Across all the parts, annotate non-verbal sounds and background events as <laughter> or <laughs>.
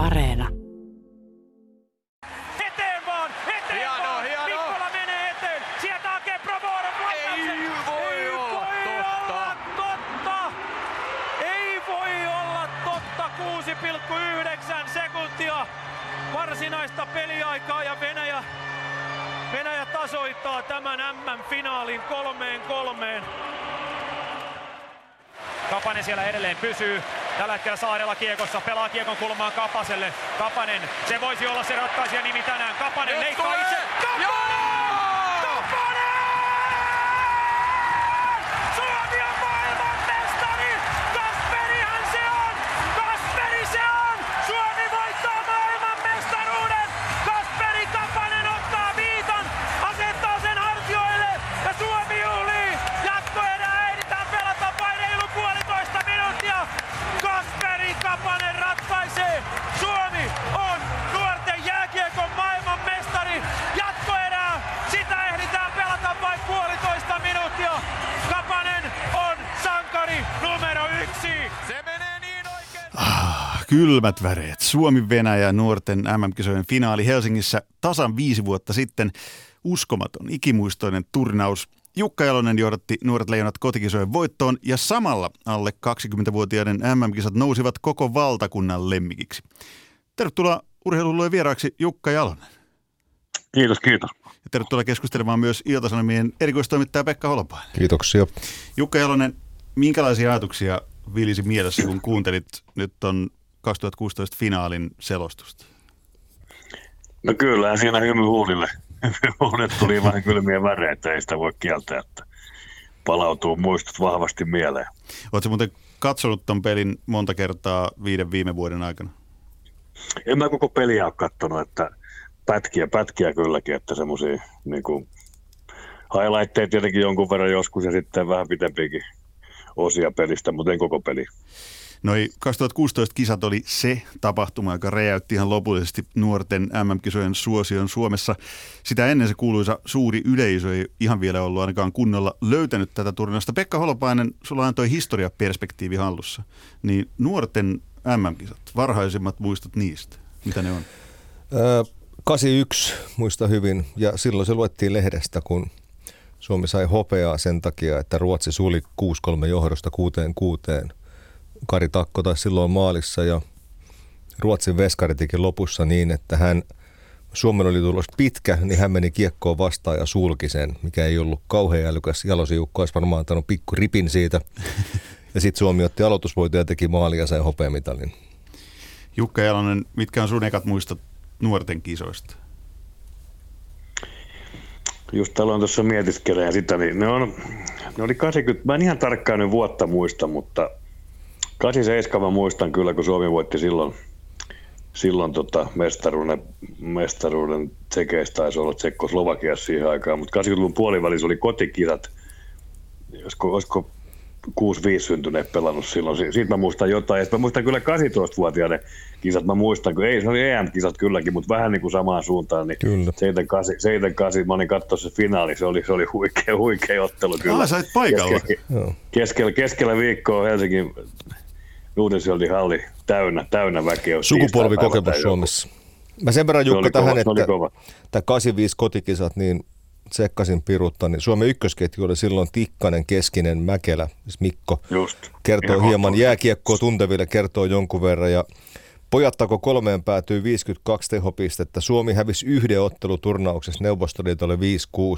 Areena. Eteen vaan! Eteen Hieno, vaan! hieno. Mikkola menee eteen! Sieltä hakee Provoron Ei voi olla totta. olla totta! Ei voi olla totta! 6,9 sekuntia varsinaista peliaikaa ja Venäjä, Venäjä tasoittaa tämän MM-finaalin kolmeen kolmeen. Kapanen siellä edelleen pysyy. Tällä hetkellä Saarella kiekossa, pelaa kiekon kulmaan Kapaselle. Kapanen, se voisi olla se ratkaisija nimi tänään. Kapanen Nyt leikkaa tulee! itse. Kapanen! Kylmät väreet. Suomi-Venäjä nuorten MM-kisojen finaali Helsingissä tasan viisi vuotta sitten. Uskomaton, ikimuistoinen turnaus. Jukka Jalonen johdatti nuoret leijonat kotikisojen voittoon ja samalla alle 20-vuotiaiden MM-kisat nousivat koko valtakunnan lemmikiksi. Tervetuloa urheilulujen vieraaksi Jukka Jalonen. Kiitos, kiitos. Ja tervetuloa keskustelemaan myös Ilta-Sanomien erikoistoimittaja Pekka Holopainen. Kiitoksia. Jukka Jalonen, minkälaisia ajatuksia vilisi mielessä, kun kuuntelit nyt on 2016 finaalin selostusta? No kyllä, siinä hymy huulille. Huulet tuli vähän kylmiä väreitä, ei sitä voi kieltää, että palautuu muistot vahvasti mieleen. Oletko muuten katsonut ton pelin monta kertaa viiden viime vuoden aikana? En mä koko peliä ole katsonut, että pätkiä, pätkiä kylläkin, että semmoisia niin kuin, highlightteja tietenkin jonkun verran joskus ja sitten vähän pitempiäkin osia pelistä, mutta en koko peli. Noi 2016 kisat oli se tapahtuma, joka räjäytti ihan lopullisesti nuorten MM-kisojen suosion Suomessa. Sitä ennen se kuuluisa suuri yleisö ei ihan vielä ollut ainakaan kunnolla löytänyt tätä turnausta. Pekka Holopainen, sulla on toi historiaperspektiivi hallussa. Niin nuorten MM-kisat, varhaisimmat muistot niistä, mitä ne on? Öö, 81 muista hyvin ja silloin se luettiin lehdestä, kun Suomi sai hopeaa sen takia, että Ruotsi suli 6-3 johdosta 6-6. Kari Takko taisi silloin maalissa ja Ruotsin veskari teki lopussa niin, että hän Suomen oli tulos pitkä, niin hän meni kiekkoon vastaan ja sulki sen, mikä ei ollut kauhean älykäs. Jalosiukko olisi varmaan antanut pikku ripin siitä. <laughs> Ja sitten Suomi otti aloitusvoiton ja teki maali ja sai hopeamitalin. Jukka Jalonen, mitkä on sun ekat muistot nuorten kisoista? Just aloin tuossa mietiskelemään sitä, niin ne, on, ne oli 80, mä en ihan tarkkaan nyt vuotta muista, mutta 87 mä muistan kyllä, kun Suomi voitti silloin, silloin tota mestaruuden, mestaruuden tsekeistä taisi olla Tsekkoslovakiassa siihen aikaan, mutta 80-luvun puolivälissä oli kotikisat, olisiko, olisiko 6-5 syntyneet pelannut silloin. Si- Siitä mä muistan jotain. Ja mä muistan kyllä 18-vuotiaiden kisat. Mä muistan, kun ei, se oli EM-kisat kylläkin, mutta vähän niin kuin samaan suuntaan. Niin Kyllä. 78, 78 mä olin katsoa se finaali. Se oli, se oli huikea, huikea ottelu kyllä. Ah, sä paikalla. Keskellä, Joo. keskellä, keskellä viikkoa Helsingin Uudensijoldin halli täynnä, täynnä väkeä. Sukupolvikokemus Suomessa. Mä sen verran Jukka tähän, kova, että tämä 85 kotikisat, niin tsekkasin pirutta, niin Suomen ykkösketju oli silloin Tikkanen, Keskinen, Mäkelä, siis Mikko. Just. Kertoo Ihan hieman mahtavaa. jääkiekkoa tunteville, kertoo jonkun verran ja Pojattako kolmeen päätyy 52 tehopistettä. Suomi hävisi yhden otteluturnauksessa Neuvostoliitolle 5-6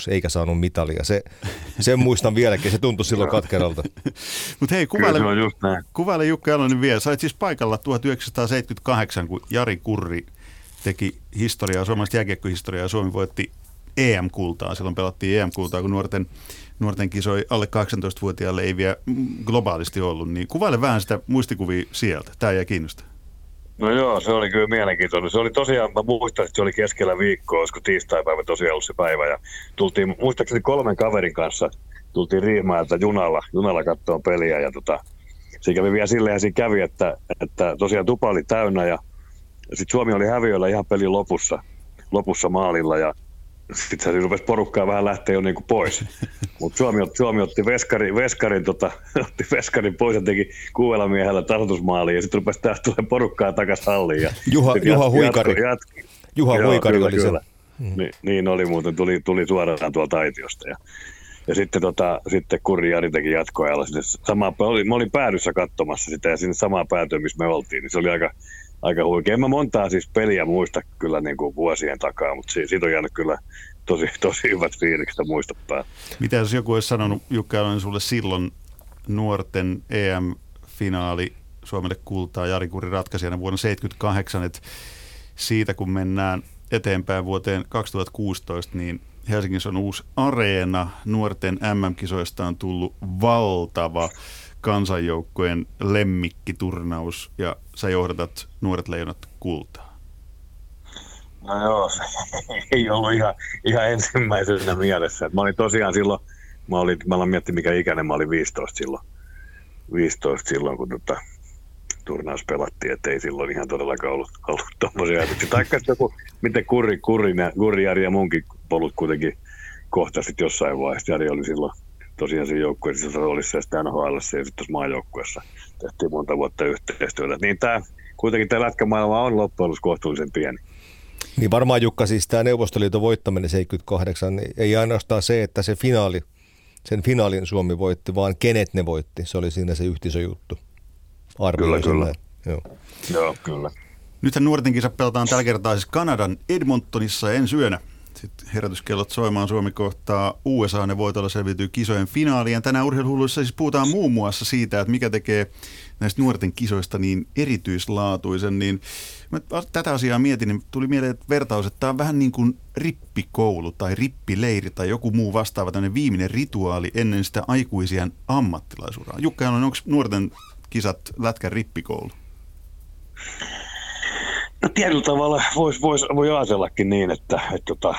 eikä saanut mitalia. Se, sen muistan vieläkin, se tuntui silloin katkeralta. <laughs> Mutta hei, kuvaile, kuvaile Jukka Jalonen vielä. Sait siis paikalla 1978, kun Jari Kurri teki historiaa, suomalaista jääkiekkohistoriaa ja Suomi voitti EM-kultaa. Silloin pelattiin EM-kultaa, kun nuorten, nuorten kisoi alle 18-vuotiaille ei vielä globaalisti ollut. Niin kuvaile vähän sitä muistikuvia sieltä. Tämä jäi kiinnostaa. No joo, se oli kyllä mielenkiintoinen. Se oli tosiaan, mä muistan, että se oli keskellä viikkoa, olisiko tiistaipäivä tosiaan ollut se päivä. Ja tultiin, muistaakseni kolmen kaverin kanssa, tultiin Riihimäeltä junalla, junalla kattoon peliä. Ja tota, se kävi vielä silleen, siinä kävi, että, että tosiaan tupa oli täynnä ja sitten Suomi oli häviöllä ihan pelin lopussa, lopussa maalilla ja sitten se rupesi porukkaa vähän lähteä jo niin kuin pois. <laughs> Mutta Suomi, otti- Suomi otti veskari, veskarin, tota, <laughs> otti veskarin pois ja teki kuudella miehellä tasoitusmaaliin ja sitten rupesi taas tulee porukkaa takaisin halliin. Ja <laughs> Juha- sit Juha Huikari. jatko- jatko- Juha Joo, Huikari kyllä, oli se. kyllä. Niin, niin oli muuten, tuli, tuli suoraan tuolta aitiosta. Ja, ja sitten, tota, sitten Kurri Jari teki jatkoajalla sinne samaa, mä olin, mä olin päädyssä katsomassa sitä ja sinne samaan päätyyn, missä me oltiin, niin se oli aika, aika huikea. En mä montaa siis peliä muista kyllä niin kuin vuosien takaa, mutta siitä, on jäänyt kyllä tosi, <laughs> tosi hyvät fiilikset päällä. Mitä jos joku olisi sanonut Jukka Jalonen sulle silloin nuorten EM-finaali Suomelle kultaa Jari Kuri ratkaisijana vuonna 1978, että siitä kun mennään eteenpäin vuoteen 2016, niin Helsingissä on uusi areena. Nuorten MM-kisoista on tullut valtava kansanjoukkojen lemmikkiturnaus ja sä johdatat nuoret leijonat kultaa. No joo, se <laughs> ei ollut ihan, ihan ensimmäisenä mielessä. Mä olin tosiaan silloin, mä olin, mä aloin miettiä mikä ikäinen, mä olin 15 silloin, 15 silloin kun tota, turnaus pelattiin, että ei silloin ihan todellakaan ollut, ollut tuommoisia ajatuksia. Taikka joku, miten Kurri, Kurri, Kurri Jari ja munkin polut kuitenkin kohtasit jossain vaiheessa. Jari oli silloin tosiaan siinä joukkueessa roolissa ja sitten NHL ja sitten tuossa maajoukkueessa tehtiin monta vuotta yhteistyötä. Niin tämä, kuitenkin tämä lätkämaailma on loppujen lopuksi kohtuullisen pieni. Niin varmaan Jukka, siis tämä Neuvostoliiton voittaminen 78, niin ei ainoastaan se, että se finaali, sen finaalin Suomi voitti, vaan kenet ne voitti. Se oli siinä se yhteisöjuttu. Arvioisin Kyllä, kyllä. näin. Joo. Joo, kyllä. Nythän nuorten kisa pelataan tällä kertaa siis Kanadan Edmontonissa ensi yönä. Sitten herätyskellot soimaan Suomi kohtaa USA, ne voitolla selviytyy kisojen finaaliin. Tänään urheiluhulluissa siis puhutaan muun muassa siitä, että mikä tekee näistä nuorten kisoista niin erityislaatuisen. Niin tätä asiaa mietin, niin tuli mieleen että vertaus, että tämä on vähän niin kuin rippikoulu tai rippileiri tai joku muu vastaava tämmöinen viimeinen rituaali ennen sitä aikuisien ammattilaisuraa. Jukka, onko nuorten kisat lätkän rippikoulu? No tietyllä tavalla voisi vois, voi ajatellakin niin, että, että tota,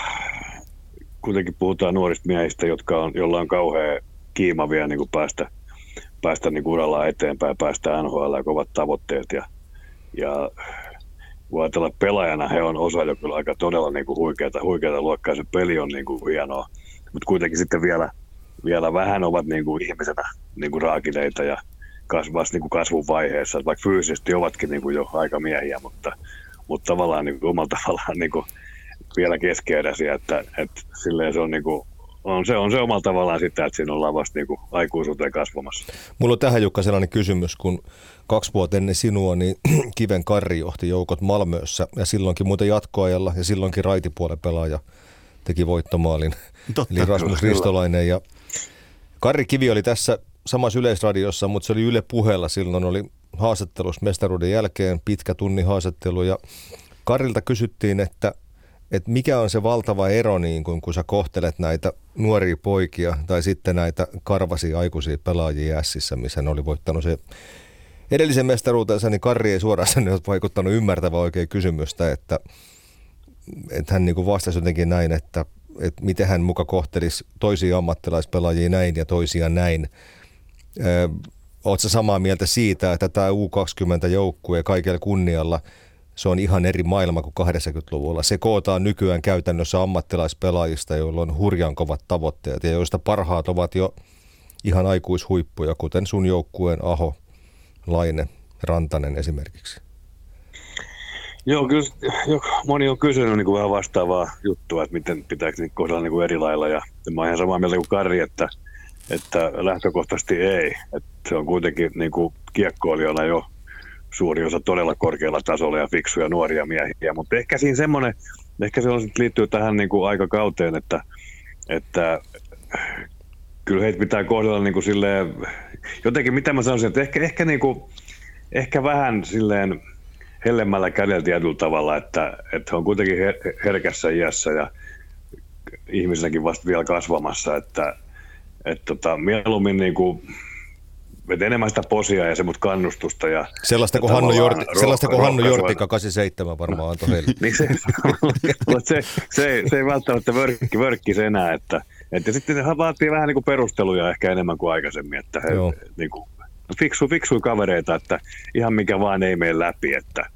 kuitenkin puhutaan nuorista miehistä, jotka on, jolla on kauhean kiima vielä niin kuin päästä, päästä niin kuin urallaan eteenpäin, päästä NHL ja kovat tavoitteet. Ja, ja kun ajatella pelaajana, he on osa jo kyllä aika todella niin kuin huikeata, huikeata luokkaa. Se peli on niin kuin hienoa, mutta kuitenkin sitten vielä, vielä vähän ovat niin kuin ihmisenä niin kuin raakileita ja kasvas niin kuin kasvun vaiheessa, vaikka fyysisesti ovatkin niin kuin jo aika miehiä, mutta, mutta tavallaan niin kuin omalla <laughs> tavallaan niin kuin vielä keskeeräisiä, että, että silleen se on niin kuin, on se, on se omalla tavallaan sitä, että siinä ollaan vasta niin kuin aikuisuuteen kasvamassa. Mulla on tähän Jukka sellainen kysymys, kun kaksi vuotta ennen sinua, niin <clears throat> Kiven Karri johti joukot Malmössä ja silloinkin muuten jatkoajalla ja silloinkin raitipuolen pelaaja teki voittomaalin, <laughs> Totta, eli Rasmus kyllä. Ristolainen. Ja Karri Kivi oli tässä samassa yleisradiossa, mutta se oli Yle puheella silloin, oli haastattelussa mestaruuden jälkeen, pitkä tunni haastattelu ja Karilta kysyttiin, että, että mikä on se valtava ero, niin kun, kun sä kohtelet näitä nuoria poikia tai sitten näitä karvasia aikuisia pelaajia Ässissä, missä hän oli voittanut se edellisen mestaruutensa, niin Karri ei suoraan sanoen vaikuttanut ymmärtävän oikein kysymystä, että, että hän niin kuin vastasi jotenkin näin, että, että miten hän muka kohtelisi toisia ammattilaispelaajia näin ja toisia näin. Oletko samaa mieltä siitä, että tämä U20-joukkue kaikella kunnialla, se on ihan eri maailma kuin 80-luvulla. Se kootaan nykyään käytännössä ammattilaispelaajista, joilla on hurjan kovat tavoitteet ja joista parhaat ovat jo ihan aikuishuippuja, kuten sun joukkueen Aho, Laine, Rantanen esimerkiksi. Joo, kyllä moni on kysynyt niin kuin vähän vastaavaa juttua, että miten pitääkö niitä kohdella niin kuin eri lailla. Ja mä oon ihan samaa mieltä kuin Kari, että, että lähtökohtaisesti ei. Että se on kuitenkin niin kuin kiekkoilijana jo suuri osa todella korkealla tasolla ja fiksuja nuoria miehiä. Mutta ehkä siinä semmoinen, ehkä se on, liittyy tähän niin kuin aikakauteen, että, että kyllä heitä pitää kohdella niin kuin silleen, jotenkin mitä mä sanoisin, että ehkä, ehkä, niin kuin, ehkä vähän silleen hellemmällä kädellä tietyllä tavalla, että, että he on kuitenkin her- herkässä iässä ja ihmisenäkin vasta vielä kasvamassa, että, että tota, mieluummin niin kuin, että enemmän sitä posia ja semmoista kannustusta. Ja, Sellaista ja kuin Hannu, Jorti, sellaista kuin Hannu. Jortika 87 varmaan antoi heille. <laughs> Niin se, se, se, se, ei välttämättä vörkki, vörkkis enää, että, että sitten se vaatii vähän niin kuin perusteluja ehkä enemmän kuin aikaisemmin, että he, Joo. niin kuin, fiksu, fiksuja kavereita, että ihan mikä vaan ei mene läpi, että,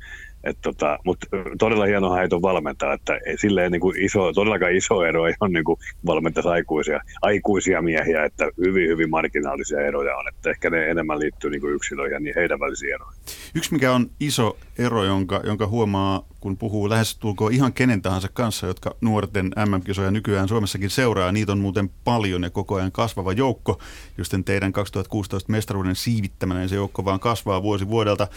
Et tota, Mutta todella hieno heitä valmentaa, että silleen niin kuin iso, todellakaan iso ero ei ole niin valmentaisi aikuisia, aikuisia miehiä, että hyvin, hyvin marginaalisia eroja on. Että ehkä ne enemmän liittyy niin yksilöihin ja niin heidän välisiin eroihin. Yksi mikä on iso ero, jonka, jonka huomaa, kun puhuu lähestulkoon ihan kenen tahansa kanssa, jotka nuorten MM-kisoja nykyään Suomessakin seuraa, niitä on muuten paljon ja koko ajan kasvava joukko. Just teidän 2016 mestaruuden siivittämänä, se joukko vaan kasvaa vuosi vuodelta.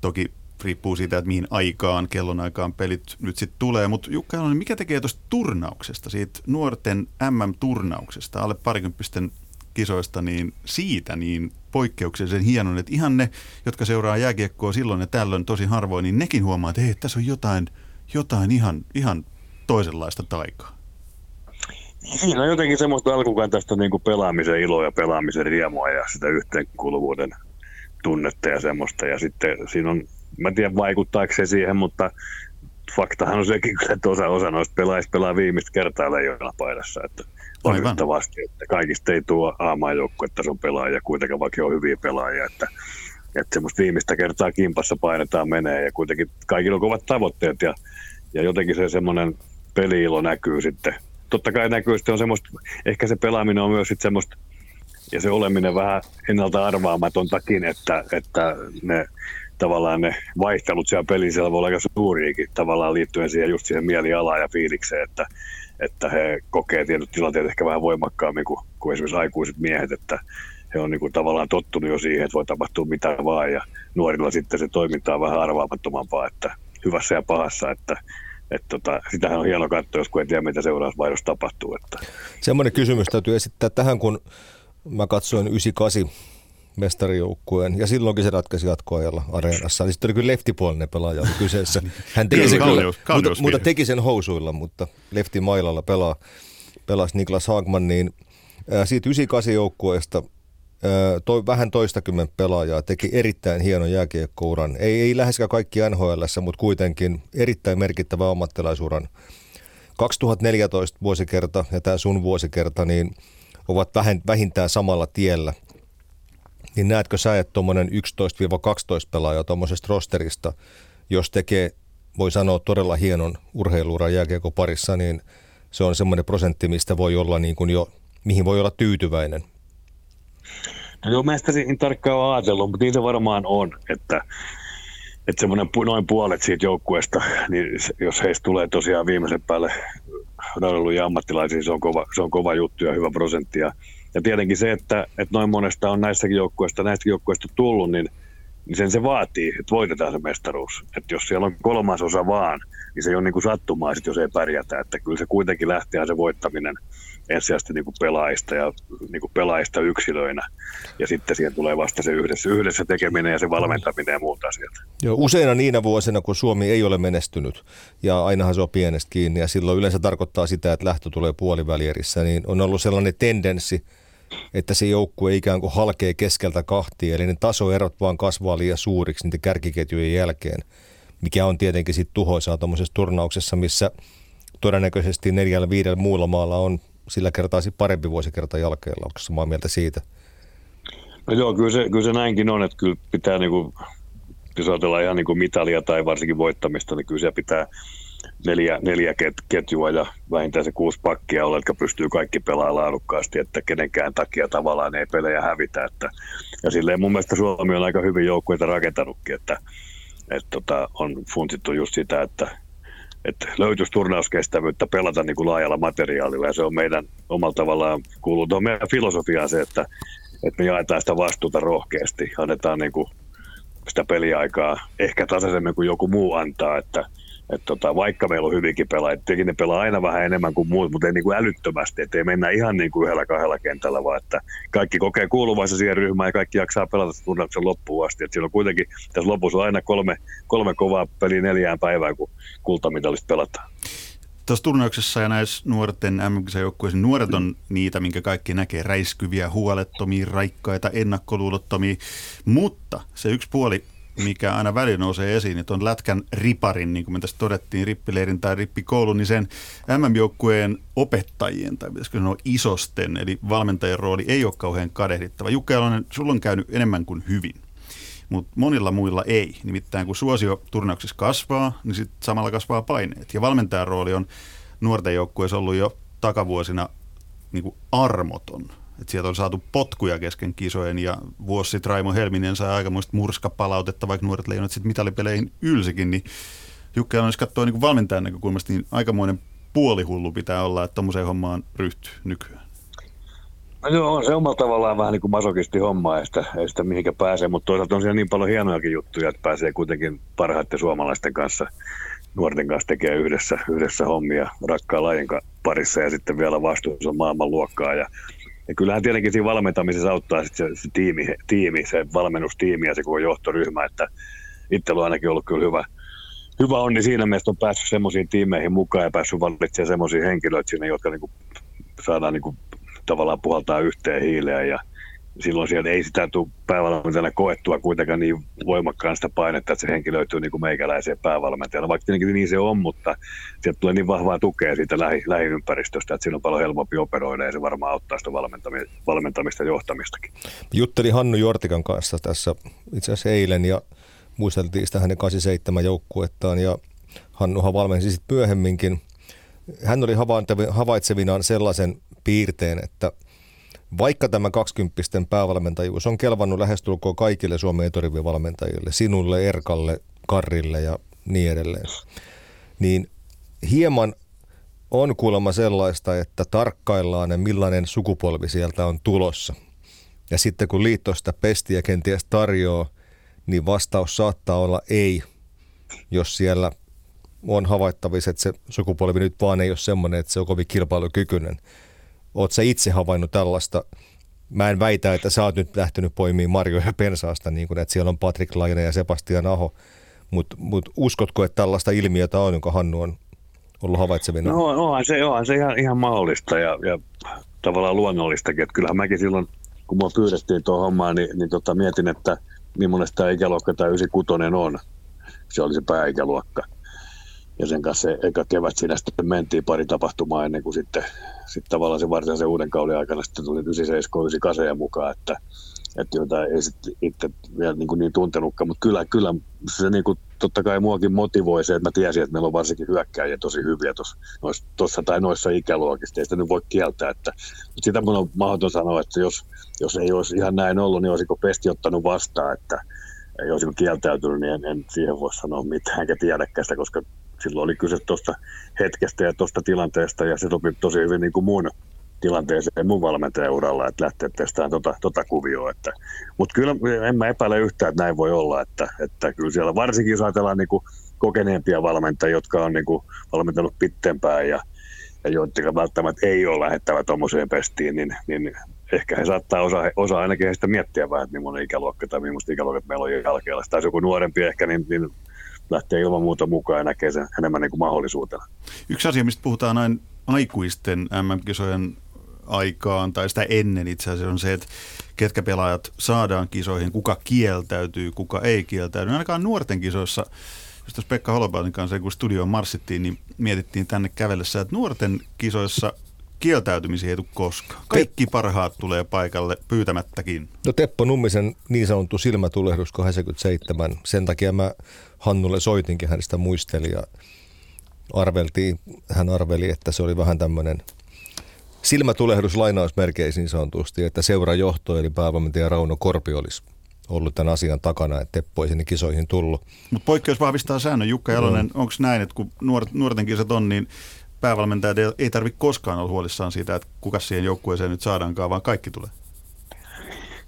Toki riippuu siitä, että mihin aikaan, kellonaikaan pelit nyt sitten tulee. Mutta Jukka Jalonen, mikä tekee tuosta turnauksesta, siitä nuorten MM-turnauksesta, alle parikymppisten kisoista, niin siitä niin poikkeuksellisen hienon, että ihan ne, jotka seuraa jääkiekkoa silloin ja tällöin tosi harvoin, niin nekin huomaa, että hei, tässä on jotain, jotain ihan, ihan toisenlaista taikaa. Siinä on jotenkin semmoista alkukantaista niin kuin pelaamisen iloa ja pelaamisen riemua ja sitä yhteenkuuluvuuden tunnetta ja semmoista. Ja sitten siinä on mä en tiedä vaikuttaako se siihen, mutta faktahan on sekin kyllä, että osa, osa noista pelaajista pelaa viimeistä kertaa leijona paidassa, että valitettavasti, että kaikista ei tuo aamaan on pelaajia, kuitenkin vaikka on hyviä pelaajia, että, että semmoista viimeistä kertaa kimpassa painetaan menee ja kuitenkin kaikilla on kovat tavoitteet ja, ja jotenkin se semmoinen peliilo näkyy sitten. Totta kai näkyy sitten on semmoista, ehkä se pelaaminen on myös sitten semmoista ja se oleminen vähän ennalta arvaamatontakin, että, että ne tavallaan ne vaihtelut siellä pelin siellä voi olla aika suuriakin tavallaan liittyen siihen just siihen mielialaan ja fiilikseen, että, että he kokee tietyt tilanteet ehkä vähän voimakkaammin kuin, kuin esimerkiksi aikuiset miehet, että he on niin kuin tavallaan tottunut jo siihen, että voi tapahtua mitä vaan ja nuorilla sitten se toiminta on vähän arvaamattomampaa, että hyvässä ja pahassa, että että tota, sitähän on hieno katsoa, jos kun ei tiedä, mitä seurausvaihdossa tapahtuu. Että. Semmoinen kysymys täytyy esittää tähän, kun mä katsoin 98 mestarijoukkueen, ja silloinkin se ratkaisi jatkoajalla areenassa. Niin sitten oli kyllä leftipuolinen pelaaja kyseessä. Hän teki sen kyllä, mutta, mutta, teki sen housuilla, mutta lefti mailalla pelaa, pelasi Niklas Hagman, niin ää, siitä 98 joukkueesta toi, vähän toistakymmentä pelaajaa teki erittäin hienon jääkiekkouran. Ei, ei läheskään kaikki NHL, mutta kuitenkin erittäin merkittävä ammattilaisuran. 2014 vuosikerta ja tämä sun vuosikerta niin ovat vähintään samalla tiellä – niin näetkö sä, että tuommoinen 11-12 pelaajaa tuommoisesta rosterista, jos tekee, voi sanoa, todella hienon urheiluuran jääkiekko parissa, niin se on semmoinen prosentti, mistä voi olla niin kuin jo, mihin voi olla tyytyväinen. No joo, mä en tarkkaan ole ajatellut, mutta se varmaan on, että, että semmoinen noin puolet siitä joukkueesta, niin jos heistä tulee tosiaan viimeisen päälle ja ammattilaisia, se on, kova, se on kova juttu ja hyvä prosentti. Ja ja tietenkin se, että, että noin monesta on näissäkin joukkueista, näistä joukkueista tullut, niin, niin sen se vaatii, että voitetaan se mestaruus. Että jos siellä on kolmasosa vaan, niin se ei ole niin kuin sattumaa, sit, jos ei pärjätä. Että kyllä se kuitenkin lähtee se voittaminen ensisijaisesti niin pelaajista ja niin kuin pelaajista yksilöinä. Ja sitten siihen tulee vasta se yhdessä, yhdessä tekeminen ja se valmentaminen ja muut asiat. Joo, useina niinä vuosina, kun Suomi ei ole menestynyt, ja ainahan se on pienestä kiinni, ja silloin yleensä tarkoittaa sitä, että lähtö tulee puolivälierissä, niin on ollut sellainen tendenssi, että se joukkue ikään kuin halkee keskeltä kahtia, eli ne tasoerot vaan kasvaa liian suuriksi niiden kärkiketjujen jälkeen, mikä on tietenkin sitten tuhoisaa tuommoisessa turnauksessa, missä todennäköisesti neljällä viidellä muulla maalla on sillä kertaa parempi vuosikerta jälkeellä. Onko samaa mieltä siitä? No joo, kyllä se, kyllä se näinkin on, että kyllä pitää, niin kuin, jos ajatellaan ihan niin kuin mitalia tai varsinkin voittamista, niin kyllä se pitää neljä, neljä ket, ketjua ja vähintään se kuusi pakkia olla, jotka pystyy kaikki pelaamaan laadukkaasti, että kenenkään takia tavallaan ei pelejä hävitä. Että, ja silleen mun mielestä Suomi on aika hyvin joukkueita rakentanutkin, että, että tota, on funtittu just sitä, että, että löytyisi turnauskestävyyttä pelata niin kuin laajalla materiaalilla. Ja se on meidän omalla tavallaan kuuluu tuohon meidän filosofiaan se, että, että me jaetaan sitä vastuuta rohkeasti, annetaan niin kuin sitä peliaikaa ehkä tasaisemmin kuin joku muu antaa, että et tota, vaikka meillä on hyvinkin pelaajia, tietenkin ne pelaa aina vähän enemmän kuin muut, mutta ei niin kuin älyttömästi, ettei mennä ihan niin kuin yhdellä kahdella kentällä, vaan että kaikki kokee kuuluvansa siihen ryhmään ja kaikki jaksaa pelata turnauksen loppuun asti. Et siellä on kuitenkin, tässä lopussa on aina kolme, kolme kovaa peliä neljään päivään, kun kultamitalista pelataan. Tuossa turnauksessa ja näissä nuorten mm joukkueissa nuoret on niitä, minkä kaikki näkee, räiskyviä, huolettomia, raikkaita, ennakkoluulottomia, mutta se yksi puoli mikä aina välillä nousee esiin, että on lätkän riparin, niin kuin me tässä todettiin, rippileirin tai rippikoulun, niin sen MM-joukkueen opettajien, tai pitäisikö sanoa isosten, eli valmentajan rooli ei ole kauhean kadehdittava. Jukka Jalonen, sulla on käynyt enemmän kuin hyvin. mutta monilla muilla ei. Nimittäin kun suosio turnauksissa kasvaa, niin sitten samalla kasvaa paineet. Ja valmentajan rooli on nuorten joukkueessa ollut jo takavuosina niin kuin armoton. Et sieltä on saatu potkuja kesken kisojen ja vuosi sitten Raimo Helminen sai aikamoista murskapalautetta, vaikka nuoret leijonat sitten mitalipeleihin ylsikin, niin Jukka jos katsoo niin valmentajan näkökulmasta, niin aikamoinen puolihullu pitää olla, että tuommoiseen hommaan ryhtyy nykyään. No joo, on se omalla tavallaan vähän niin kuin masokisti homma, ei sitä, ei sitä mihinkä pääse, mutta toisaalta on siellä niin paljon hienojakin juttuja, että pääsee kuitenkin parhaiten suomalaisten kanssa, nuorten kanssa tekee yhdessä, yhdessä hommia rakkaan lajin parissa ja sitten vielä vastuussa maailmanluokkaa ja ja kyllähän tietenkin siinä valmentamisessa auttaa sit se, se, tiimi, tiimi, se valmennustiimi ja se koko johtoryhmä, että itsellä on ainakin ollut kyllä hyvä, hyvä onni siinä mielessä, on päässyt semmoisiin tiimeihin mukaan ja päässyt valitsemaan semmoisia henkilöitä sinne, jotka niinku saadaan niinku tavallaan puhaltaa yhteen hiileen ja silloin siellä ei sitä tule päävalmentajana koettua kuitenkaan niin voimakkaan sitä painetta, että se henki löytyy niin kuin meikäläiseen päävalmentajana. Vaikka tietenkin niin se on, mutta sieltä tulee niin vahvaa tukea siitä lähi, lähiympäristöstä, että siinä on paljon helpompi operoida ja se varmaan auttaa sitä valmentamista, valmentamista ja johtamistakin. Juttelin Hannu Jortikan kanssa tässä itse asiassa eilen ja muisteltiin sitä hänen 87 joukkuettaan ja Hannuhan valmensi sitten myöhemminkin. Hän oli havaitsevinaan sellaisen piirteen, että – vaikka tämä 20 päävalmentajuus on kelvannut lähestulkoon kaikille Suomen etorivivalmentajille, sinulle, Erkalle, Karrille ja niin edelleen, niin hieman on kuulemma sellaista, että tarkkaillaan, millainen sukupolvi sieltä on tulossa. Ja sitten kun liitto pestiä kenties tarjoaa, niin vastaus saattaa olla ei, jos siellä on havaittavissa, että se sukupolvi nyt vaan ei ole semmoinen, että se on kovin kilpailukykyinen. Oletko sä itse havainnut tällaista? Mä en väitä, että sä oot nyt lähtenyt poimimaan marjoja pensaasta, niin kuin, että siellä on Patrick Laine ja Sebastian Aho, mutta mut uskotko, että tällaista ilmiötä on, jonka Hannu on ollut havaitsevina? No onhan se, onhan se ihan, ihan mahdollista ja, ja tavallaan luonnollistakin. Että kyllähän mäkin silloin, kun mua pyydettiin tuohon hommaan, niin, niin tota, mietin, että millainen tämä ikäluokka tämä 96 on. Se oli se pääikäluokka ja sen kanssa se eka kevät siinä sitten mentiin pari tapahtumaa ennen kuin sitten, sitten tavallaan se varsinaisen uuden kauden aikana sitten tuli 97 98 mukaan, että, että joita ei sitten itse vielä niin, kuin niin tuntenutkaan, mutta kyllä, kyllä se niin kuin, totta kai muakin motivoi se, että mä tiesin, että meillä on varsinkin hyökkäjiä tosi hyviä tuossa tai noissa ikäluokista, ei sitä nyt voi kieltää, että, mutta sitä mun on mahdoton sanoa, että jos, jos ei olisi ihan näin ollut, niin olisiko Pesti ottanut vastaan, että ei olisi kieltäytynyt, niin en, en siihen voi sanoa mitään, enkä tiedäkään sitä, koska silloin oli kyse tuosta hetkestä ja tuosta tilanteesta ja se sopi tosi hyvin niin kuin mun tilanteeseen mun valmentajan uralla, että lähteä testaamaan tota, tota kuvioa. Että, mutta kyllä en mä epäile yhtään, että näin voi olla, että, että kyllä siellä varsinkin jos ajatellaan niin kuin kokeneempia valmentajia, jotka on niin kuin valmentanut pittempään ja, ja joiden välttämättä ei ole lähettävä tuommoiseen pestiin, niin, niin ehkä he saattaa osa, osa ainakin heistä miettiä vähän, että millainen ikäluokka tai millaista ikäluokat meillä on jälkeen. Tai joku nuorempi ehkä, niin, niin lähtee ilman muuta mukaan ja näkee sen enemmän niin kuin mahdollisuutena. Yksi asia, mistä puhutaan näin aikuisten MM-kisojen aikaan tai sitä ennen itse asiassa on se, että ketkä pelaajat saadaan kisoihin, kuka kieltäytyy, kuka ei kieltäydy. Ainakaan nuorten kisoissa, jos Pekka Holopainen kanssa kun studioon marssittiin, niin mietittiin tänne kävellessä, että nuorten kisoissa kieltäytymisiä ei tule koskaan. Kaikki parhaat tulee paikalle pyytämättäkin. No Teppo Nummisen niin sanottu silmätulehdus 87. Sen takia mä Hannulle soitinkin, hän sitä muisteli ja arveltiin, hän arveli, että se oli vähän tämmöinen silmätulehdus lainausmerkeisin niin sanotusti, että seurajohto eli päävalmentaja Rauno Korpi olisi ollut tämän asian takana, että Teppo ei sinne kisoihin tullut. Mutta poikkeus vahvistaa säännön. Jukka Jalonen, no. onko näin, että kun nuorten kisat on, niin päävalmentajat ei tarvitse koskaan olla huolissaan siitä, että kuka siihen joukkueeseen nyt saadaankaan, vaan kaikki tulee.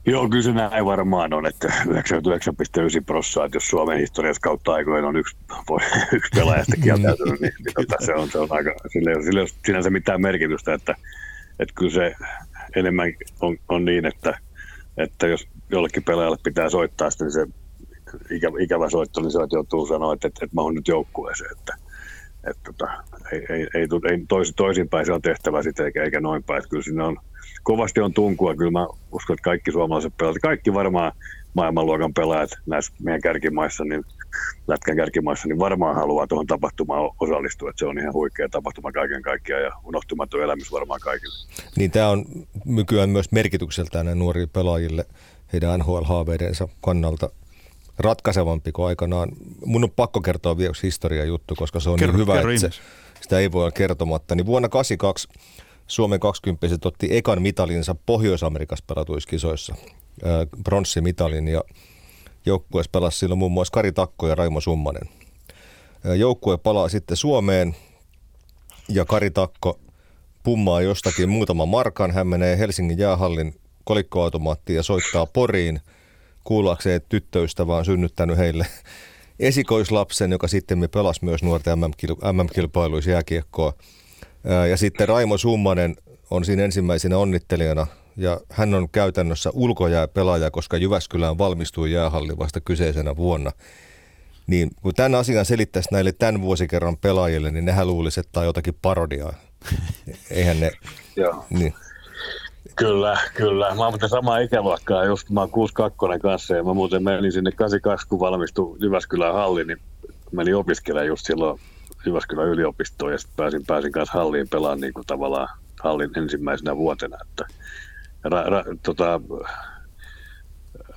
Joo, kyllä se näin varmaan on, että 99,9 prosenttia, että jos Suomen historiassa kautta aikoina on yksi, <laughs> yksi pelaajasta kieltäytynyt, niin, niin tota, se, on, se on aika, sille ei ole sinänsä mitään merkitystä, että, että kyllä se enemmän on, on niin, että, että jos jollekin pelaajalle pitää soittaa, niin se ikä, ikävä soitto, niin se joutuu sanoa, että, että, että mä oon nyt joukkueeseen, että, että tota, ei, ei, ei, ei tois, toisinpäin se on tehtävä sitten eikä, eikä noin päin. Kyllä siinä on, kovasti on tunkua. Kyllä mä uskon, että kaikki suomalaiset pelaajat, kaikki varmaan maailmanluokan pelaajat näissä meidän kärkimaissa, niin lätkän kärkimaissa, niin varmaan haluaa tuohon tapahtumaan osallistua. Että se on ihan huikea tapahtuma kaiken kaikkiaan ja unohtumaton elämys varmaan kaikille. Niin tämä on nykyään myös merkitykseltään nuorille pelaajille heidän NHL-haaveidensa kannalta ratkaisevampi kuin aikanaan. Mun on pakko kertoa vielä yksi historiajuttu, koska se on Kerro- niin hyvä, kerro että se, sitä ei voi olla kertomatta. Niin vuonna 82 Suomen 20 otti ekan mitalinsa Pohjois-Amerikassa pelatuissa pronssimitalin ja joukkueessa pelasi silloin muun muassa Kari Takko ja Raimo Summanen. Joukkue palaa sitten Suomeen ja Kari Takko pummaa jostakin muutaman markan. Hän menee Helsingin jäähallin kolikkoautomaattiin ja soittaa Poriin kuullakseen, että tyttöystävä on synnyttänyt heille esikoislapsen, joka sitten pelasi myös nuorten MM-kil- MM-kilpailuissa jääkiekkoa. Ää, Ja sitten Raimo Summanen on siinä ensimmäisenä onnittelijana ja hän on käytännössä ulkojääpelaaja, koska Jyväskylään valmistui jäähalli vasta kyseisenä vuonna. Niin kun tämän asian selittäisi näille tämän vuosikerran pelaajille, niin nehän luulisi, että tämä on jotakin parodiaa. Eihän ne, Joo. niin. Kyllä, kyllä. Mä oon muuten samaa ikäluokkaa, just mä oon 62 kanssa ja mä muuten menin sinne 82, kun valmistui Jyväskylän halliin, niin menin opiskelemaan just silloin Jyväskylän yliopistoon ja sitten pääsin, pääsin kanssa halliin pelaamaan niin kuin tavallaan hallin ensimmäisenä vuotena. Että ra, ra, tota,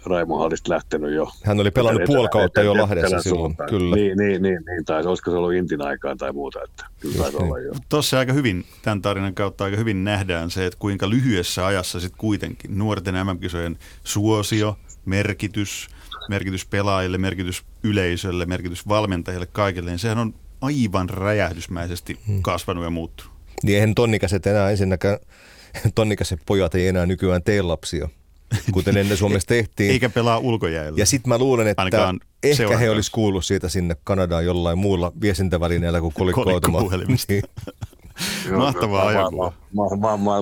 Raimo Hallista lähtenyt jo. Hän oli pelannut Etelä- puoli kautta jo Lahdessa silloin, suuntaan. kyllä. Niin, niin, niin, niin tai olisiko se ollut Intin aikaan tai muuta, että kyllä taisi olla jo. Tuossa aika hyvin, tämän tarinan kautta aika hyvin nähdään se, että kuinka lyhyessä ajassa sitten kuitenkin nuorten MM-kisojen suosio, merkitys, merkitys pelaajille, merkitys yleisölle, merkitys valmentajille, kaikille, niin sehän on aivan räjähdysmäisesti kasvanut ja muuttunut. Niin eihän tonnikäiset enää ensinnäkään, <laughs> tonnikäiset pojat ei enää nykyään tee lapsia, kuten ennen <laughs> Suomessa tehtiin. Eikä pelaa ulkojäällä. Ja sitten mä luulen, että Ainakaan ehkä seuran he olisi kuullut siitä sinne Kanadaan jollain muulla viestintävälineellä kuin. <laughs> Joo, Mahtavaa ajankuvaa.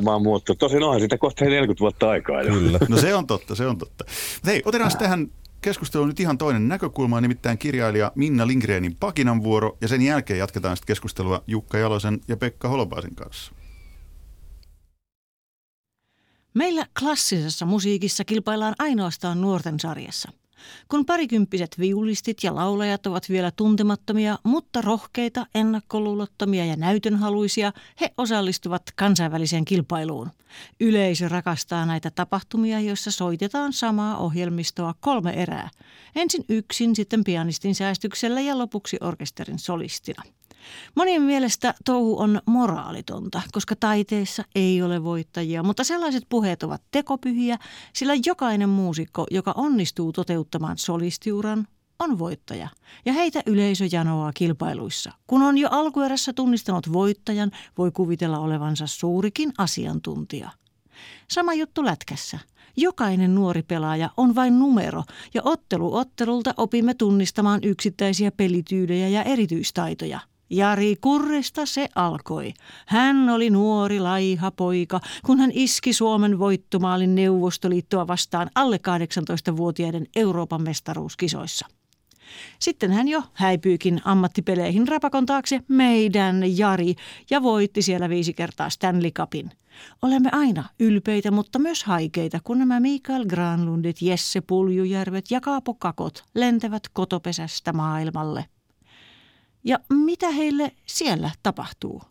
Mä, muuttunut. Tosin onhan siitä kohta 40 vuotta aikaa. jo. Kyllä. No se on totta, se on totta. Hei, otetaan tähän keskusteluun nyt ihan toinen näkökulma, nimittäin kirjailija Minna Lindgrenin Pakinan vuoro, ja sen jälkeen jatketaan sitten keskustelua Jukka Jalosen ja Pekka Holopaisen kanssa. Meillä klassisessa musiikissa kilpaillaan ainoastaan nuorten sarjassa. Kun parikymppiset viulistit ja laulajat ovat vielä tuntemattomia, mutta rohkeita, ennakkoluulottomia ja näytönhaluisia, he osallistuvat kansainväliseen kilpailuun. Yleisö rakastaa näitä tapahtumia, joissa soitetaan samaa ohjelmistoa kolme erää. Ensin yksin, sitten pianistin säästyksellä ja lopuksi orkesterin solistina. Monien mielestä touhu on moraalitonta, koska taiteessa ei ole voittajia, mutta sellaiset puheet ovat tekopyhiä, sillä jokainen muusikko, joka onnistuu toteuttamaan solistiuran, on voittaja. Ja heitä yleisö janoaa kilpailuissa. Kun on jo alkuerässä tunnistanut voittajan, voi kuvitella olevansa suurikin asiantuntija. Sama juttu lätkässä. Jokainen nuori pelaaja on vain numero ja ottelu ottelulta opimme tunnistamaan yksittäisiä pelityylejä ja erityistaitoja. Jari Kurrista se alkoi. Hän oli nuori laiha poika, kun hän iski Suomen voittomaalin Neuvostoliittoa vastaan alle 18-vuotiaiden Euroopan mestaruuskisoissa. Sitten hän jo häipyykin ammattipeleihin rapakon taakse meidän Jari ja voitti siellä viisi kertaa Stanley Cupin. Olemme aina ylpeitä, mutta myös haikeita, kun nämä Mikael Granlundit, Jesse Puljujärvet ja Kaapo Kakot lentävät kotopesästä maailmalle. Ja mitä heille siellä tapahtuu?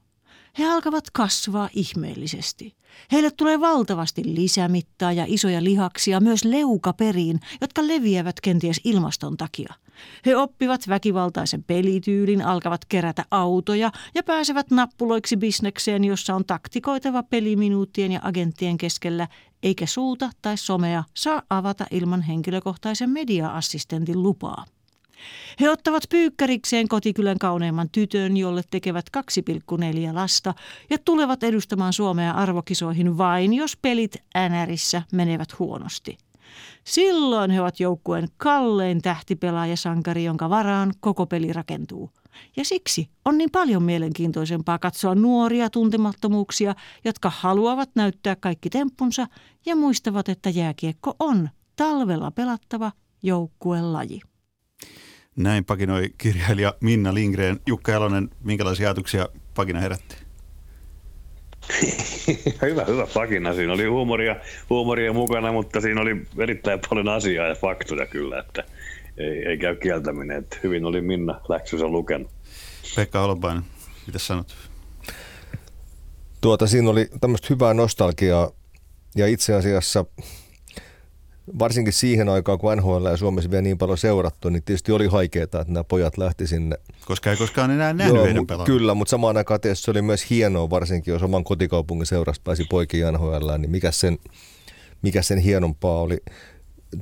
He alkavat kasvaa ihmeellisesti. Heille tulee valtavasti lisämittaa ja isoja lihaksia myös leukaperiin, jotka leviävät kenties ilmaston takia. He oppivat väkivaltaisen pelityylin, alkavat kerätä autoja ja pääsevät nappuloiksi bisnekseen, jossa on taktikoitava peliminuuttien ja agenttien keskellä, eikä suuta tai somea saa avata ilman henkilökohtaisen media-assistentin lupaa. He ottavat pyykkärikseen kotikylän kauneimman tytön, jolle tekevät 2,4 lasta ja tulevat edustamaan Suomea arvokisoihin vain, jos pelit NRissä menevät huonosti. Silloin he ovat joukkueen kallein tähtipelaajasankari, jonka varaan koko peli rakentuu. Ja siksi on niin paljon mielenkiintoisempaa katsoa nuoria tuntemattomuuksia, jotka haluavat näyttää kaikki temppunsa ja muistavat, että jääkiekko on talvella pelattava joukkuelaji. Näin pakinoi kirjailija Minna Lindgren. Jukka Jalonen, minkälaisia ajatuksia pakina herätti? <laughs> hyvä, hyvä pakina. Siinä oli huumoria, huumoria mukana, mutta siinä oli erittäin paljon asiaa ja faktoja kyllä, että ei, ei käy kieltäminen. Että hyvin oli Minna läksynsä lukenut. Pekka Holopainen, mitä sanot? Tuota, siinä oli tämmöistä hyvää nostalgiaa ja itse asiassa varsinkin siihen aikaan, kun NHL ja Suomessa vielä niin paljon seurattu, niin tietysti oli haikeaa, että nämä pojat lähti sinne. Koska ei koskaan enää nähnyt Joo, heidän pelaamaan. Kyllä, mutta samaan aikaan tietysti se oli myös hienoa, varsinkin jos oman kotikaupungin seurasta pääsi poikiin NHL, niin mikä sen, mikä sen hienompaa oli.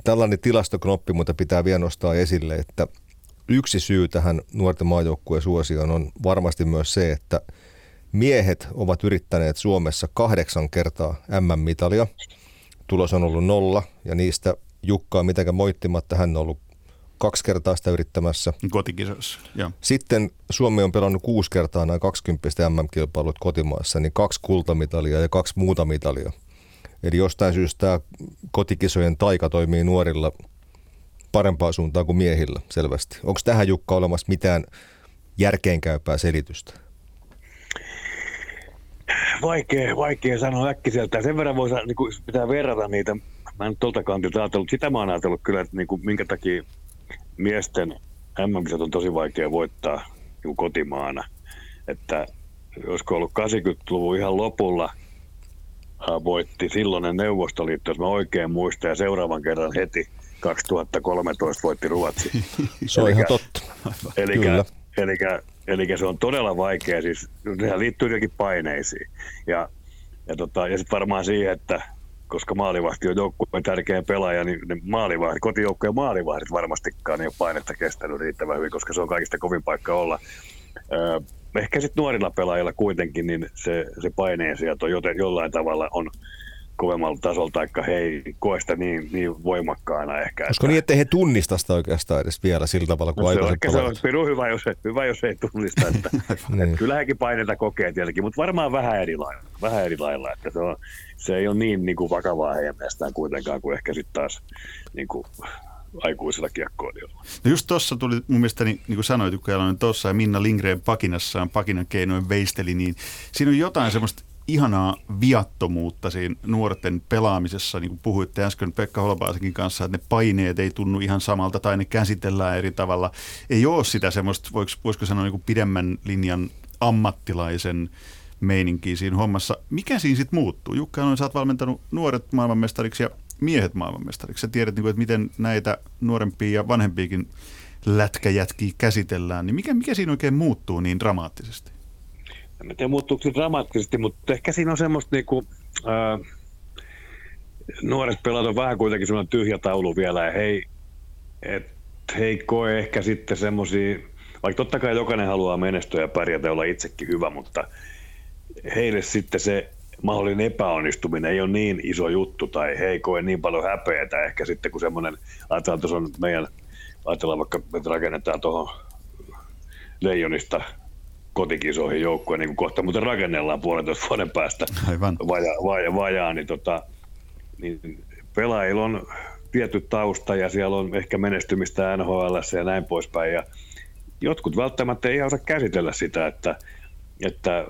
Tällainen tilastoknoppi, mutta pitää vielä nostaa esille, että yksi syy tähän nuorten maajoukkueen suosioon on varmasti myös se, että miehet ovat yrittäneet Suomessa kahdeksan kertaa M-mitalia – tulos on ollut nolla ja niistä Jukkaa mitenkään moittimatta, hän on ollut kaksi kertaa sitä yrittämässä. Kotikisoissa, joo. Sitten Suomi on pelannut kuusi kertaa nämä 20 MM-kilpailut kotimaassa, niin kaksi kultamitalia ja kaksi muuta mitalia. Eli jostain syystä tämä kotikisojen taika toimii nuorilla parempaa suuntaan kuin miehillä selvästi. Onko tähän Jukka olemassa mitään järkeenkäypää selitystä? Vaikea, vaikea sanoa äkkiseltä. Sen verran voisi, niin kuin, pitää verrata niitä. Mä en tuolta kantilta ajatellut. Sitä mä oon ajatellut kyllä, että niin kuin, minkä takia miesten mm on tosi vaikea voittaa niin kotimaana. Että olisiko ollut 80-luvun ihan lopulla voitti silloinen Neuvostoliitto, jos mä oikein muistan, ja seuraavan kerran heti 2013 voitti Ruotsi. Se on ihan totta. Eli. Eli se on todella vaikea, siis sehän liittyy jotenkin paineisiin. Ja, ja, tota, ja sitten varmaan siihen, että koska maalivahti on joukkueen tärkeä pelaaja, niin ne maalivahti, kotijoukkojen maalivahdit varmastikaan ei ole painetta kestänyt riittävän hyvin, koska se on kaikista kovin paikka olla. Öö, ehkä sitten nuorilla pelaajilla kuitenkin, niin se, se paineen sieltä on joten, jollain tavalla on kovemmalla tasolla, taikka he ei koe sitä niin, niin voimakkaana ehkä. Olisiko että... niin, että he tunnista sitä oikeastaan edes vielä sillä tavalla kuin no, se, on, se on pirun hyvä, jos, hyvä, jos ei tunnista. Että, <laughs> niin. että kyllä hekin paineita kokee tietenkin, mutta varmaan vähän eri lailla. Vähän eri lailla että se, on, se ei ole niin, niin kuin vakavaa heidän mielestään kuitenkaan kuin ehkä sitten taas niin kuin, aikuisilla kiekkoilijoilla. No just tuossa tuli mun mielestä, niin, niin kuin sanoit Jalonen tuossa ja Minna Lindgren pakinassaan pakinan keinoin veisteli, niin siinä on jotain semmoista ihanaa viattomuutta siinä nuorten pelaamisessa, niin kuin puhuitte äsken Pekka Holbaasekin kanssa, että ne paineet ei tunnu ihan samalta tai ne käsitellään eri tavalla. Ei ole sitä semmoista, voisiko sanoa niin kuin pidemmän linjan ammattilaisen meininkiä siinä hommassa. Mikä siinä sitten muuttuu? Jukka, on, sä oot valmentanut nuoret maailmanmestariksi ja miehet maailmanmestariksi. Sä tiedät, niin kuin, että miten näitä nuorempia ja vanhempiakin lätkäjätkiä käsitellään. Niin mikä, mikä siinä oikein muuttuu niin dramaattisesti? En tiedä muuttuuko se dramaattisesti, mutta ehkä siinä on semmoista niinku, ää, nuoret pelaat on vähän kuitenkin semmoinen tyhjä taulu vielä ja hei, et, hei koe ehkä sitten semmoisia, vaikka totta kai jokainen haluaa menestyä ja pärjätä ja olla itsekin hyvä, mutta heille sitten se mahdollinen epäonnistuminen ei ole niin iso juttu tai he ei koe niin paljon häpeätä ehkä sitten kun semmoinen, ajatellaan tuossa on meidän, ajatellaan vaikka, että rakennetaan tuohon Leijonista kotikisoihin joukkueen, niin kuin kohta muuten rakennellaan puolentoista vuoden päästä Aivan. Vaja, vaja, vajaa, niin, tota, niin pelaajilla on tietty tausta ja siellä on ehkä menestymistä NHL ja näin poispäin. Ja jotkut välttämättä ei osaa käsitellä sitä, että, että,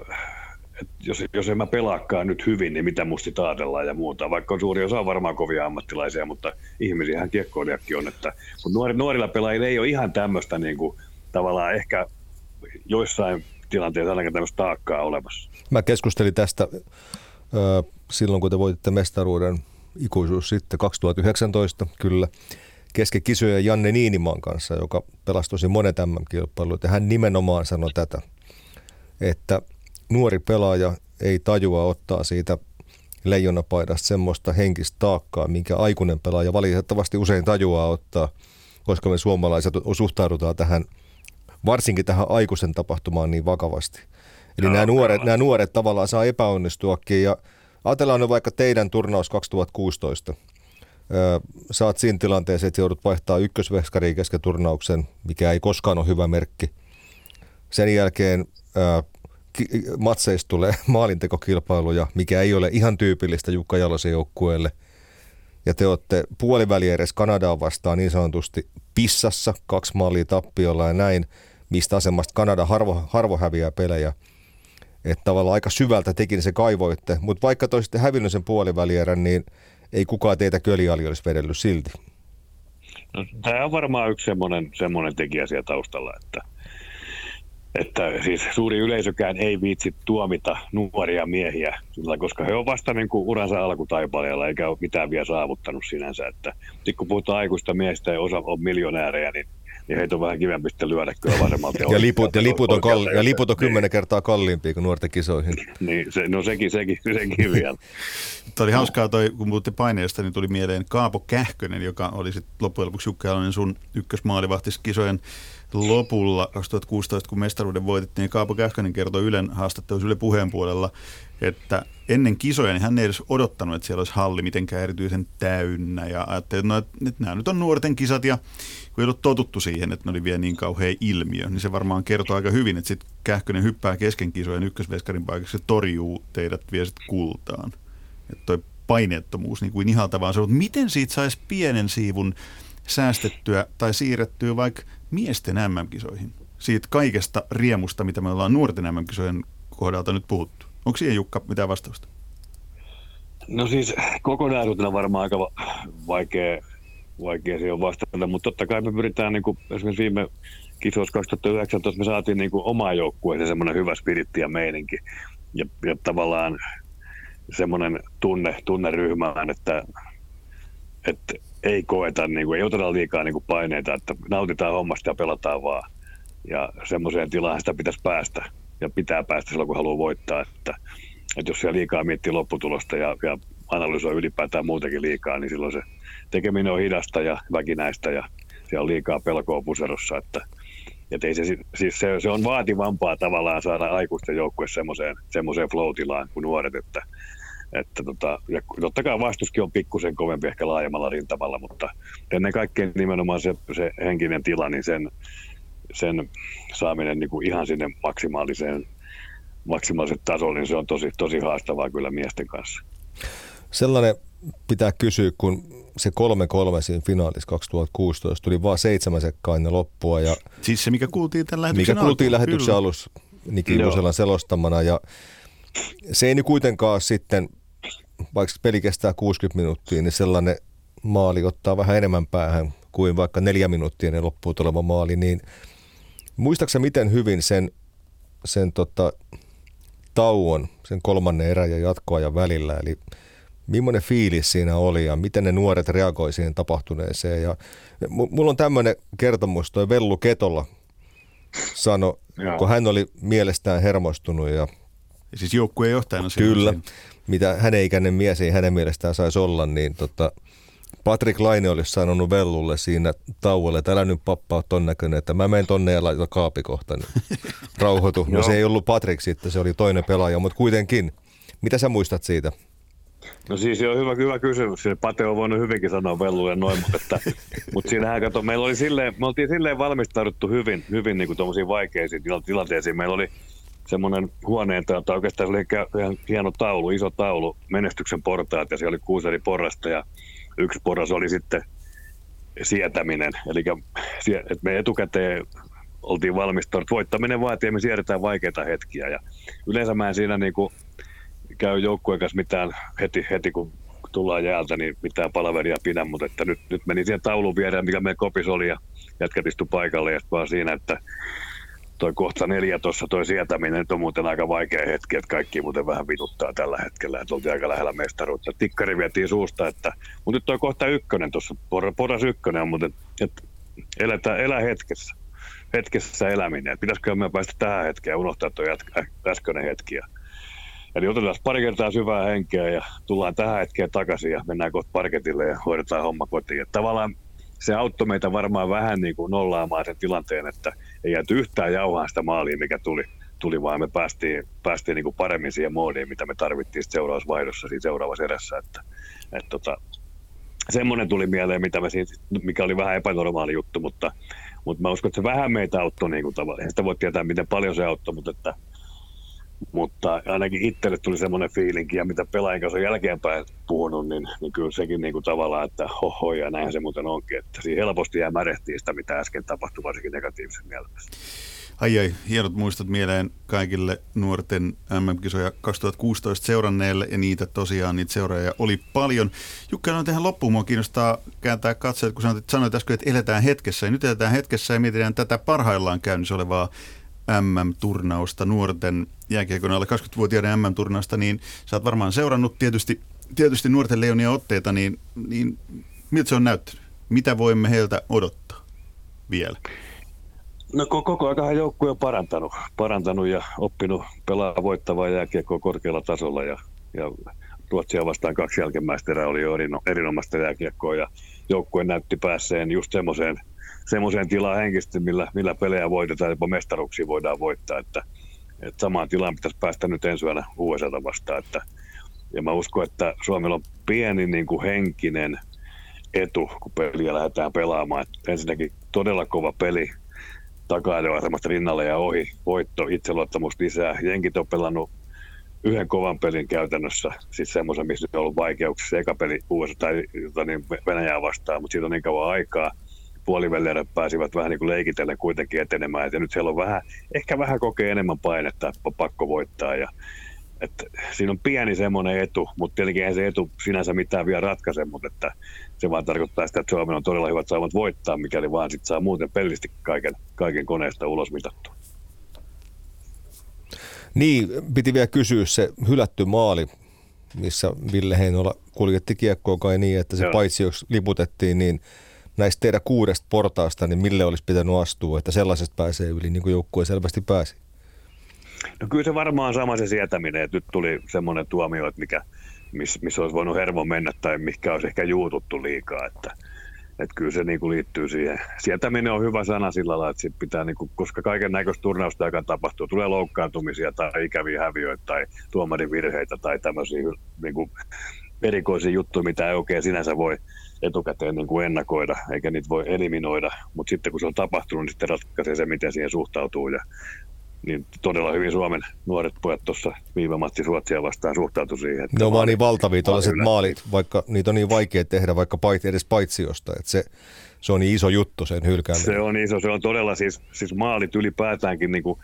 että jos, jos en mä pelaakaan nyt hyvin, niin mitä musti taatellaan ja muuta. Vaikka on suuri osa varmaan kovia ammattilaisia, mutta ihmisiähän kiekkoilijakin on. Että, mutta nuori, nuorilla pelaajilla ei ole ihan tämmöistä niin kuin, tavallaan ehkä joissain tilanteessa ainakaan tämmöistä taakkaa olemassa. Mä keskustelin tästä silloin, kun te voititte mestaruuden ikuisuus sitten 2019, kyllä, kesken kisoja Janne Niinimaan kanssa, joka pelasi tosi monet MM-kilpailut. Ja hän nimenomaan sanoi tätä, että nuori pelaaja ei tajua ottaa siitä leijonapaidasta semmoista henkistä taakkaa, minkä aikuinen pelaaja valitettavasti usein tajuaa ottaa, koska me suomalaiset suhtaudutaan tähän – varsinkin tähän aikuisen tapahtumaan niin vakavasti. Eli no, nämä, nuoret, nämä nuoret tavallaan saa epäonnistuakin ja ajatellaan nyt vaikka teidän turnaus 2016. Öö, saat siinä tilanteessa, että joudut vaihtaa ykkösveskariin kesken turnauksen, mikä ei koskaan ole hyvä merkki. Sen jälkeen öö, matseista tulee <laughs> maalintekokilpailuja, mikä ei ole ihan tyypillistä Jukka Jalosen joukkueelle. Ja te olette puoliväli edes Kanadaa vastaan niin sanotusti pissassa, kaksi maalia tappiolla ja näin – mistä asemasta Kanada harvo, harvo häviää pelejä. Että tavallaan aika syvältä tekin se kaivoitte, mutta vaikka te olisitte hävinnyt sen puolivälierän, niin ei kukaan teitä köliali olisi vedellyt silti. No, tämä on varmaan yksi semmoinen, semmoinen tekijä siellä taustalla, että, että siis suuri yleisökään ei viitsi tuomita nuoria miehiä, koska he ovat vasta niin kuin uransa alkutaipaleella eikä ole mitään vielä saavuttanut sinänsä. Että, kun puhutaan aikuista miehistä ja osa on miljonäärejä, niin niin heitä on vähän kivempi sitten lyödä kyllä vasemmalta. ja, liput, ja, liput on kalli, ja liput on kymmenen niin. kertaa kalliimpia kuin nuorten kisoihin. <laughs> Niin, se, no sekin, sekin, sekin vielä. <laughs> Tuo oli hauskaa, toi, kun puhutte paineesta, niin tuli mieleen Kaapo Kähkönen, joka oli sitten loppujen lopuksi Jukka sun ykkösmaalivahtis kisojen lopulla 2016, kun mestaruuden voitettiin, niin Kaapo Kähkönen kertoi Ylen haastattelussa Yle puheen puolella, että ennen kisoja niin hän ei edes odottanut, että siellä olisi halli mitenkään erityisen täynnä. Ja ajatteli, että, no, että nämä nyt on nuorten kisat ja kun ei ollut totuttu siihen, että ne oli vielä niin kauhean ilmiö, niin se varmaan kertoo aika hyvin, että sitten Kähkönen hyppää kesken kisojen ykkösveskarin paikaksi ja torjuu teidät vie sitten kultaan. Että toi paineettomuus niin kuin ihaltavaa se on. Miten siitä saisi pienen siivun säästettyä tai siirrettyä vaikka miesten MM-kisoihin? Siitä kaikesta riemusta, mitä me ollaan nuorten MM-kisojen kohdalta nyt puhuttu. Onko siihen Jukka mitään vastausta? No siis kokonaisuutena varmaan aika vaikea, vaikea siihen vastata, mutta totta kai me pyritään, niin kuin esimerkiksi viime kisoissa 2019 me saatiin niin kuin omaa joukkueeseen semmoinen hyvä spiritti ja meininki. Ja, ja tavallaan semmoinen tunne, tunneryhmään, että, että ei koeta, niin kuin, ei oteta liikaa niin kuin paineita, että nautitaan hommasta ja pelataan vaan. Ja semmoiseen tilaan sitä pitäisi päästä ja pitää päästä silloin, kun haluaa voittaa. Että, että jos siellä liikaa miettii lopputulosta ja, ja analysoi ylipäätään muutenkin liikaa, niin silloin se tekeminen on hidasta ja väkinäistä ja siellä on liikaa pelkoa puserossa. Että, että ei se, siis se, se, on vaativampaa tavallaan saada aikuisten joukkue semmoiseen, semmoiseen flow-tilaan kuin nuoret, että, että tota, ja totta kai vastuskin on pikkusen kovempi ehkä laajemmalla rintamalla, mutta ennen kaikkea nimenomaan se, se henkinen tila, niin sen, sen saaminen niin kuin ihan sinne maksimaaliseen, maksimaaliselle tasolle, niin se on tosi, tosi haastavaa kyllä miesten kanssa. Sellainen pitää kysyä, kun se 3-3 siinä finaalissa 2016 tuli vain seitsemän sekkaa ennen loppua. Ja siis se, mikä kuultiin tämän lähetyksen Mikä kuultiin lähetyksen alussa Niki Ivoselan selostamana. Ja se ei nyt kuitenkaan sitten, vaikka peli kestää 60 minuuttia, niin sellainen maali ottaa vähän enemmän päähän kuin vaikka neljä minuuttia ennen loppuun tuleva maali, niin – Muistaaksä miten hyvin sen, sen tota, tauon, sen kolmannen erän ja jatkoajan välillä, eli millainen fiilis siinä oli ja miten ne nuoret reagoi siihen tapahtuneeseen. Ja mulla on tämmöinen kertomus, toi Vellu Ketolla sanoi, kun hän oli mielestään hermostunut ja siis joukkueen johtajana Kyllä, mitä hänen ikäinen mies ei hänen mielestään saisi olla, niin tota, Patrick Laine olisi sanonut Vellulle siinä tauolle, että älä nyt pappaa ton näköinen, että mä menen tonne ja laitan kaapikohta, niin <laughs> rauhoitu. No se ei ollut Patrick sitten, se oli toinen pelaaja, mutta kuitenkin. Mitä sä muistat siitä? No siis on hyvä, hyvä kysymys. Pate on voinut hyvinkin sanoa Vellulle noin, mutta, että, <laughs> mutta siinähän kato, meillä oli silleen, me oltiin silleen valmistauduttu hyvin, hyvin niin kuin vaikeisiin tilanteisiin. Meillä oli semmoinen huoneen, tai oikeastaan se oli ihan hieno taulu, iso taulu, menestyksen portaat, ja siellä oli kuusi eri porrasta, ja yksi porras oli sitten sietäminen. Eli että me etukäteen oltiin valmistautunut. Voittaminen vaatii, että me siedetään vaikeita hetkiä. Ja yleensä mä en siinä niin kuin käy joukkueen kanssa mitään heti, heti kun tullaan jäältä, niin mitään palaveria pidä, mutta että nyt, nyt meni siihen taulun viereen, mikä meidän kopis oli ja jätkät istu paikalle ja vaan siinä, että toi kohta neljä tuossa toi sietäminen nyt on muuten aika vaikea hetki, että kaikki muuten vähän vituttaa tällä hetkellä, että oltiin aika lähellä mestaruutta. Tikkari vietiin suusta, että, mutta nyt toi kohta ykkönen tuossa, poras ykkönen on, mutta että eletään, elä hetkessä, hetkessä eläminen, että pitäisikö me päästä tähän hetkeen ja unohtaa tuo äskeinen hetki. Eli otetaan pari kertaa syvää henkeä ja tullaan tähän hetkeen takaisin ja mennään kohta parketille ja hoidetaan homma kotiin. Että tavallaan se auttoi meitä varmaan vähän niin kuin nollaamaan sen tilanteen, että ei jääty yhtään jauhaa sitä maalia, mikä tuli, tuli vaan me päästiin, päästiin niin kuin paremmin siihen moodiin, mitä me tarvittiin seuraavassa vaihdossa siinä seuraavassa erässä. Että, että tota, semmoinen tuli mieleen, mitä me siinä, mikä oli vähän epänormaali juttu, mutta, mutta mä uskon, että se vähän meitä auttoi niin kuin tavallaan. Sitä voi tietää, miten paljon se auttoi, mutta että mutta ainakin itselle tuli semmoinen fiilinki, ja mitä pelaajien kanssa on jälkeenpäin puhunut, niin, niin kyllä sekin niin kuin tavallaan, että hoho, ja näin se muuten onkin, että siinä helposti jää märehtiin sitä, mitä äsken tapahtui, varsinkin negatiivisen mielessä. Ai ai, hienot muistot mieleen kaikille nuorten MM-kisoja 2016 seuranneille, ja niitä tosiaan, niitä seuraajia oli paljon. Jukka, on tähän loppuun, mua kiinnostaa kääntää katseet, kun sanoit, sanoit äsken, että eletään hetkessä, ja nyt eletään hetkessä ja mietitään tätä parhaillaan käynnissä olevaa MM-turnausta, nuorten jääkiekon alle 20-vuotiaiden MM-turnausta, niin sä oot varmaan seurannut tietysti, tietysti nuorten leonia otteita, niin, niin miltä se on näyttänyt? Mitä voimme heiltä odottaa vielä? No koko ajan joukkue on parantanut, parantanut ja oppinut pelaa voittavaa jääkiekkoa korkealla tasolla ja, ja Ruotsia vastaan kaksi jälkimmäistä erää oli jo erinomaista jääkiekkoa ja joukkue näytti päässeen just semmoiseen semmoiseen tilaan henkisesti, millä, millä pelejä voitetaan, jopa mestaruksia voidaan voittaa, että, että samaan tilaan pitäisi päästä nyt ensi yönä USAta vastaan, että, ja mä uskon, että Suomella on pieni niin kuin henkinen etu, kun peliä lähdetään pelaamaan. Että ensinnäkin todella kova peli, taka-asemasta rinnalle ja ohi, voitto, itseluottamus lisää. Jenkit on pelannut yhden kovan pelin käytännössä, siis semmoisen, missä on ollut vaikeuksia, eka peli USA tai niin Venäjää vastaan, mutta siitä on niin kauan aikaa – puolivälierät pääsivät vähän niin kuin leikitellen kuitenkin etenemään. Ja nyt siellä on vähän, ehkä vähän kokee enemmän painetta, että on pakko voittaa. Ja, että siinä on pieni semmoinen etu, mutta tietenkin eihän se etu sinänsä mitään vielä ratkaise, mutta että se vaan tarkoittaa sitä, että Suomen on todella hyvät saavat voittaa, mikäli vaan sit saa muuten pellisesti kaiken, kaiken koneesta ulos mitattua. Niin, piti vielä kysyä se hylätty maali, missä Ville Heinola kuljetti kiekkoa kai niin, että se Joo. paitsi jos liputettiin, niin näistä teidän kuudesta portaasta, niin mille olisi pitänyt astua, että sellaisesta pääsee yli, niin kuin joukkue selvästi pääsi? No kyllä se varmaan sama se sietäminen, että nyt tuli semmoinen tuomio, että mikä, missä miss olisi voinut hermo mennä tai mikä olisi ehkä juututtu liikaa, että, että kyllä se niin kuin liittyy siihen. Sietäminen on hyvä sana sillä lailla, että pitää, niin kuin, koska kaiken näköistä turnausta aikaan tapahtuu, tulee loukkaantumisia tai ikäviä häviöitä tai tuomarivirheitä tai tämmöisiä niin kuin erikoisia juttuja, mitä ei oikein sinänsä voi etukäteen niin kuin ennakoida, eikä niitä voi eliminoida, mutta sitten kun se on tapahtunut, niin sitten ratkaisee se, miten siihen suhtautuu. Ja, niin todella hyvin Suomen nuoret pojat tuossa viime matsi Ruotsia vastaan suhtautu siihen. Että ne on vaan niin valtavia tuollaiset maalit, vaikka niitä on niin vaikea tehdä vaikka paitsi edes paitsiosta, että se, se on niin iso juttu sen hylkääminen. Se on iso, se on todella siis, siis maalit ylipäätäänkin niin kuin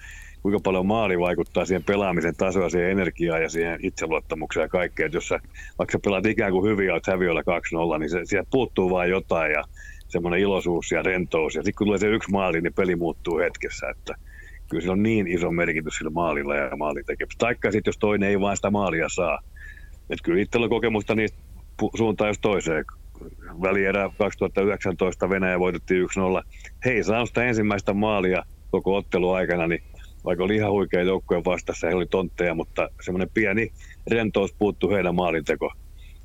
kuinka paljon maali vaikuttaa siihen pelaamisen tasoa, siihen energiaan ja siihen itseluottamukseen ja kaikkeen. Jos sä, vaikka sä pelaat ikään kuin hyvin ja olet häviöllä 2-0, niin se, sieltä puuttuu vain jotain ja semmoinen iloisuus ja rentous. Ja sitten kun tulee se yksi maali, niin peli muuttuu hetkessä. Että kyllä sillä on niin iso merkitys sillä maalilla ja maalin tekemisessä. Taikka sitten, jos toinen ei vain sitä maalia saa. Että kyllä itsellä on kokemusta niistä suuntaan jos toiseen. Välierä 2019 Venäjä voitettiin 1-0. Hei, saanut sitä ensimmäistä maalia koko ottelu aikana, niin vaikka oli ihan huikea joukkojen vastassa, he oli tontteja, mutta semmoinen pieni rentous puuttu heidän maalinteko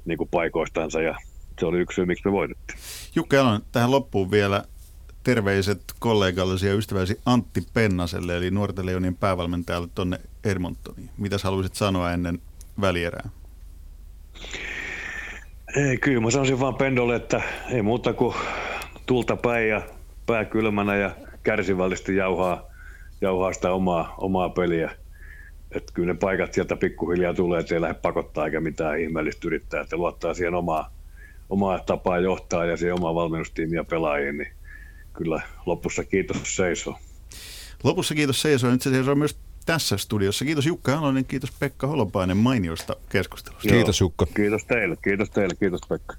niin kuin paikoistansa ja se oli yksi syy, miksi me voitettiin. Jukka Jalonen, tähän loppuun vielä terveiset kollegallesi ja ystäväsi Antti Pennaselle, eli Nuorten Leonien päävalmentajalle tuonne Edmontoniin. Mitä haluaisit sanoa ennen välierää? Ei, kyllä mä sanoisin vaan Pendolle, että ei muuta kuin tulta päin ja pää kylmänä ja kärsivällisesti jauhaa jauhaa sitä omaa, omaa peliä. Että kyllä ne paikat sieltä pikkuhiljaa tulee, ettei lähde pakottaa eikä mitään ihmeellistä yrittää, että luottaa siihen omaa, omaa tapaa johtaa ja siihen omaa valmennustiimiä pelaajiin, niin kyllä lopussa kiitos seisoo. Lopussa kiitos seisoo. Nyt se seisoo myös tässä studiossa. Kiitos Jukka Halonen, kiitos Pekka Holopainen mainiosta keskustelusta. Kiitos Jukka. Kiitos teille, kiitos teille, kiitos Pekka.